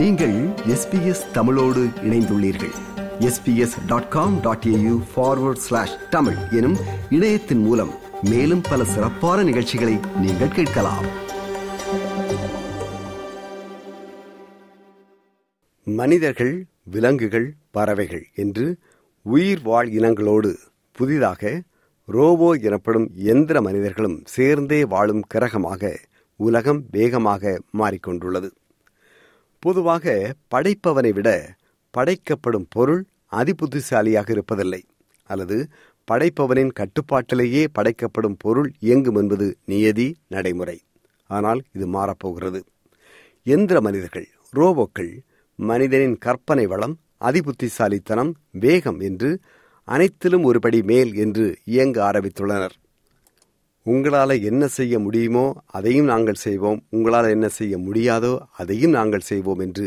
நீங்கள் எஸ்பிஎஸ் தமிழோடு இணைந்துள்ளீர்கள். SBS dot com dot AU forward slash Tamil எனும் இணையத்தின் மூலம் மேலும் பல சிறப்பான நிகழ்ச்சிகளை நீங்கள் கேட்கலாம். மனிதர்கள் விலங்குகள் பறவைகள் என்று உயிர் வாழ் இனங்களோடு புதிதாக ரோபோ எனப்படும் எந்திர மனிதர்களும் சேர்ந்தே வாழும் கிரகமாக உலகம் வேகமாக மாறிக்கொண்டுள்ளது. பொதுவாக படைப்பவனை விட படைக்கப்படும் பொருள் அதிபுத்திசாலியாக இருப்பதில்லை. அல்லது படைப்பவனின் கட்டுப்பாட்டிலேயே படைக்கப்படும் பொருள் இயங்கும் என்பது நியதி நடைமுறை. ஆனால் இது மாறப்போகிறது. எந்திர மனிதர்கள் ரோபோக்கள் மனிதனின் கற்பனை வளம் அதிபுத்திசாலித்தனம் வேகம் என்று அனைத்திலும் ஒருபடி மேல் என்று இயங்க ஆரம்பித்துள்ளனர். உங்களால் என்ன செய்ய முடியுமோ அதையும் நாங்கள் செய்வோம் உங்களால் என்ன செய்ய முடியாதோ அதையும் நாங்கள் செய்வோம் என்று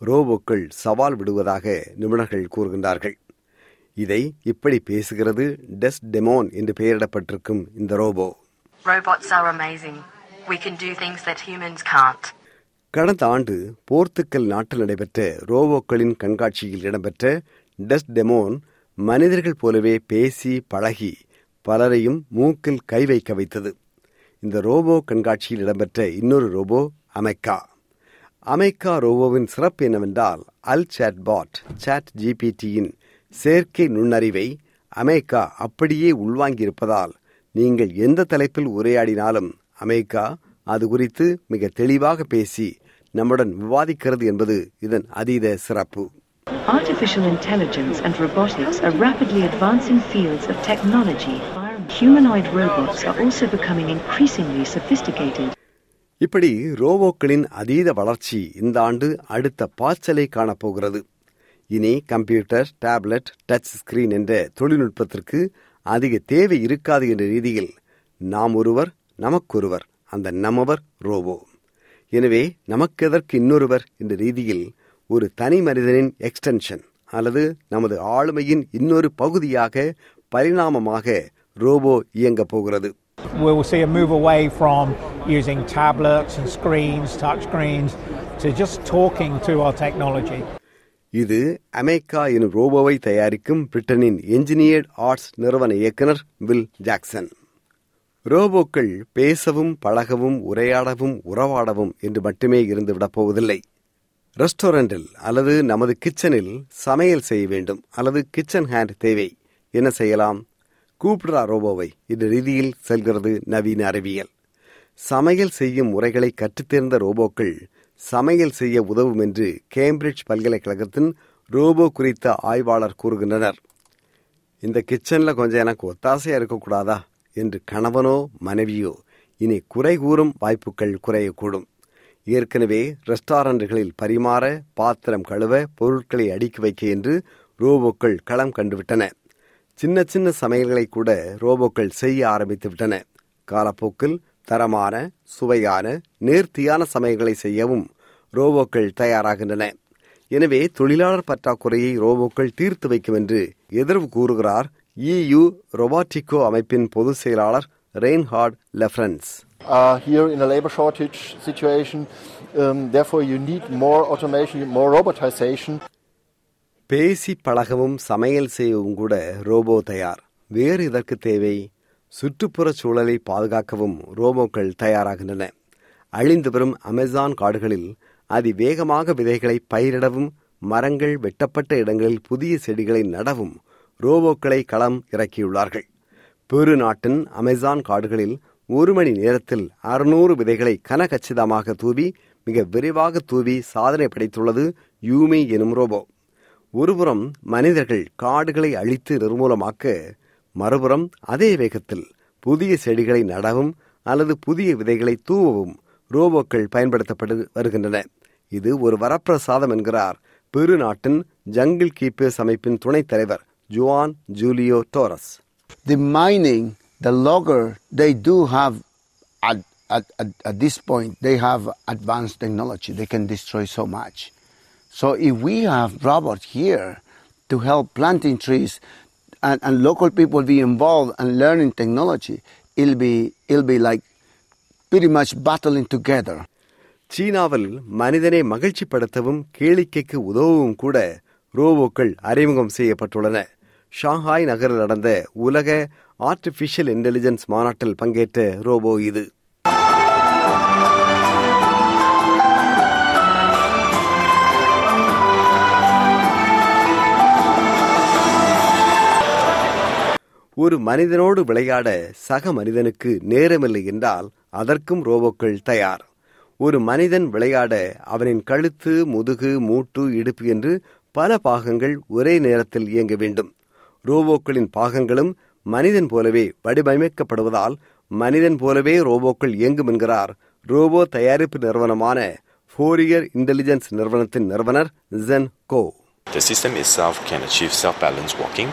ரோபோக்கள் சவால் விடுவதாக நிபுணர்கள் கூறுகின்றார்கள் இதை இப்படி பேசுகிறது டெஸ் டெமோன் என்று பெயரிடப்பட்டிருக்கும் இந்த robot Robots are amazing. We can do things that humans can't. கடந்த ஆண்டு போர்த்துக்கல் நாட்டில் நடைபெற்ற ரோபோக்களின் கண்காட்சியில் இடம்பெற்ற டெஸ் டெமோன் மனிதர்கள் போலவே பேசி பழகி பலரையும் மூக்கில் கை வைக்க வைத்தது. இந்த ரோபோ கண்காட்சியில் இடம்பெற்ற இன்னொரு ரோபோ அமெக்கா. அமெக்கா ரோபோவின் சிறப்பு என்னவென்றால் அல் சாட் பாட் சாட் ஜிபிடியின் செயற்கை நுண்ணறிவை அமெரிக்கா அப்படியே உள்வாங்கியிருப்பதால் நீங்கள் எந்த தலைப்பில் உரையாடினாலும் அமெரிக்கா அது குறித்து மிக தெளிவாக பேசி நம்முடன் விவாதிக்கிறது என்பது இதன் அதீத சிறப்பு. Artificial intelligence and robotics are rapidly advancing fields of technology. Humanoid robots are also becoming increasingly sophisticated. இப்படி ரோபோக்களின் அதீத வளர்ச்சி இந்த ஆண்டு அடுத்த பாய்ச்சலை காணப்போகிறது இனி கம்ப்யூட்டர் டேப்லெட் டச் ஸ்கிரீன் என்ற தொழில்நுட்பத்திற்கு அதிக தேவை இருக்காது என்ற ரீதியில் நாம் ஒருவர் நமக்கொருவர் அந்த நம்மவர் ரோபோ எனவே நமக்கு எதற்கு இன்னொருவர் என்ற ரீதியில் ஒரு தனி மனிதனின் எக்ஸ்டென்ஷன் அல்லது நமது ஆளுமையின் இன்னொரு பகுதியாக பரிணாமமாக ரோபோ இயங்கப் போகிறது. We will see a move away from using tablets and screens, touch screens, to just talking to our technology. இது அமெரிக்கா எனும் ரோபோவை தயாரிக்கும் பிரிட்டனின் என்ஜினியர்ட் ஆர்ட்ஸ் நிறுவன இயக்குனர் வில் ஜாக்சன் ரோபோக்கள் பேசவும் பழகவும் உரையாடவும் உறவாடவும் என்று மட்டுமே இருந்து விடப் போவதில்லை. ரெஸ்டாரண்டில் அல்லது நமது கிச்சனில் சமையல் செய்ய வேண்டும் அல்லது கிச்சன் ஹேண்ட் தேவை. என்ன செய்யலாம்? கூப்பிடுறா ரோபோவை இந்த ரீதியில் செல்கிறது நவீன அறிவியல். சமையல் செய்யும் முறைகளை கற்றுத்தேர்ந்த ரோபோக்கள் சமையல் செய்ய உதவும் என்று கேம்பிரிட்ஜ் பல்கலைக்கழகத்தின் ரோபோ குறித்த ஆய்வாளர் கூறுகின்றனர். இந்த கிச்சனில் கொஞ்சம் எனக்கு ஒத்தாசையாக இருக்கக்கூடாதா? என்று கணவனோ மனைவியோ இனி குறை கூறும் வாய்ப்புகள் குறையக்கூடும். ஏற்கனவே ரெஸ்டாரண்ட்களில் பரிமாற பாத்திரம் கழுவ பொருட்களை அடுக்கி வைக்க என்று ரோபோக்கள் களம் கண்டுவிட்டன. சின்ன சின்ன சமையல்களை கூட ரோபோக்கள் செய்ய ஆரம்பித்து விட்டன. காலப்போக்கில் தரமான சுவையான நேர்த்தியான சமையல்களை செய்யவும் ரோபோக்கள் தயாராகின்றன. எனவே தொழிலாளர் பற்றாக்குறையை ரோபோக்கள் தீர்த்து வைக்கும் என்று எதிர்வு கூறுகிறார் இயு ரொபாட்டிகோ அமைப்பின் பொதுச் செயலாளர் Reinhard Lefrance. Are here in a labor shortage situation. Um, therefore, you need more automation, more robotization. பேசி பழகவும் சமையல் செய்யவும் கூட ரோபோ தயார் வேறு இதற்கு தேவை சுற்றுப்புற சூழலை பாதுகாக்கவும் ரோபோக்கள் தயாராகின்றன அழிந்து வரும் அமேசான் காடுகளில் அதிவேகமாக விதைகளை பயிரிடவும் மரங்கள் வெட்டப்பட்ட இடங்களில் புதிய செடிகளை நடவும் ரோபோக்களை களம் இறக்கியுள்ளார்கள் பெரு நாட்டின் அமேசான் காடுகளில் ஒரு மணி நேரத்தில் அறுநூறு விதைகளை கனகச்சிதமாக தூவி மிக விரைவாக தூவி சாதனை படைத்துள்ளது யூமி எனும் ரோபோ. ஒருபுறம் மனிதர்கள் காடுகளை அழித்து நிர்மூலமாக்க மறுபுறம் அதே வேகத்தில் புதிய செடிகளை நடவும் அல்லது புதிய விதைகளை தூவவும் ரோபோக்கள் பயன்படுத்தப்பட்டு வருகின்றன. இது ஒரு வரப்பிரசாதம் என்கிறார் பெரு நாட்டின் ஜங்கிள் கீப்பர்ஸ் அமைப்பின் துணைத் தலைவர் Juan Julio Torres. The mining the logger, they do have, at, at, at, at this point, they have advanced technology. They can destroy so much. So if we have robots here to help planting trees and, and local people be involved and learning technology, it'll be, it'll be like pretty much battling together. சீனாவில் மனிதனை மகிழ்ச்சிப்படுத்தவும் கேளிக்கைக்கு உதவவும் கூட ரோபோக்கள் அறிமுகம் செய்யப்பட்டுள்ளன Shanghai நகரில் நடந்த உலக artificial intelligence மாநாட்டில் பங்கேற்ற ரோபோ இது. ஒரு மனிதனோடு விளையாட சக மனிதனுக்கு நேரமில்லை என்றால் அதற்கும் ரோபோக்கள் தயார். ஒரு மனிதன் விளையாட அவனின் கழுத்து முதுகு மூட்டு இடுப்பு என்று பல பாகங்கள் ஒரே நேரத்தில் இயங்க வேண்டும். ரோபோக்களின் பாகங்களும் மனிதன் போலவே வடிவமைக்கப்படுவதால் மனிதன் போலவே ரோபோக்கள் இயங்கும் என்கிறார் ரோபோ தயாரிப்பு நிறுவனமான ஃபோரியர் இன்டெலிஜென்ஸ் நிறுவனத்தின் நிறுவனர் Jen Ko The system itself can achieve self-balanced walking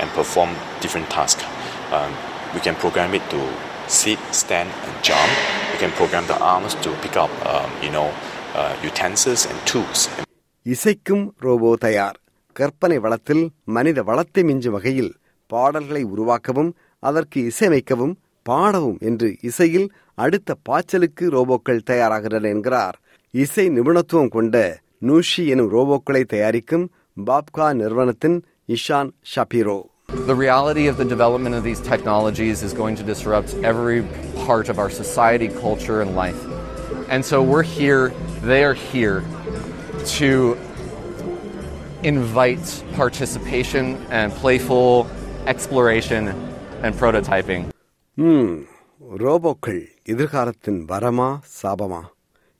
and perform different tasks. Um, we can program it to sit, stand, and jump. We can program the arms to pick up, um, you know, uh, utensils and tools. இசைக்கும் robot தயார் கற்பனை வளத்தில் மனித வளத்தை மிஞ்சும் வகையில் பாடல்களை உருவாக்கவும் அதற்கு இசையமைக்கவும் பாடவும் என்று இசையில் அடுத்த பாய்ச்சலுக்கு ரோபோக்கள் தயாராகின்றன என்கிறார் இசை நிபுணத்துவம் கொண்ட நூஷி எனும் ரோபோக்களை தயாரிக்கும் பாப்கா நிறுவனத்தின் Ishan ஷபீரோ The reality of the development of these technologies is going to disrupt every part of our society, culture, and life. And so we're here, they are here to invite participation and playful exploration and prototyping. ம் ரோபோக்கள் எதிர்காலத்தின் வரமா சாபமா?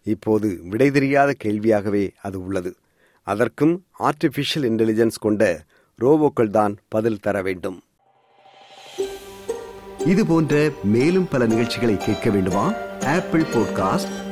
இப்போது விடை தெரியாத கேள்வியாகவே அது உள்ளது. அதற்கும் ஆர்டிபிஷியல் இன்டெலிஜென்ஸ் கொண்ட ரோபோக்கள் தான் பதில் தர வேண்டும். இது போன்ற மேலும் பல நிகழ்ச்சிகளை கேட்க வேண்டுமா? Apple podcast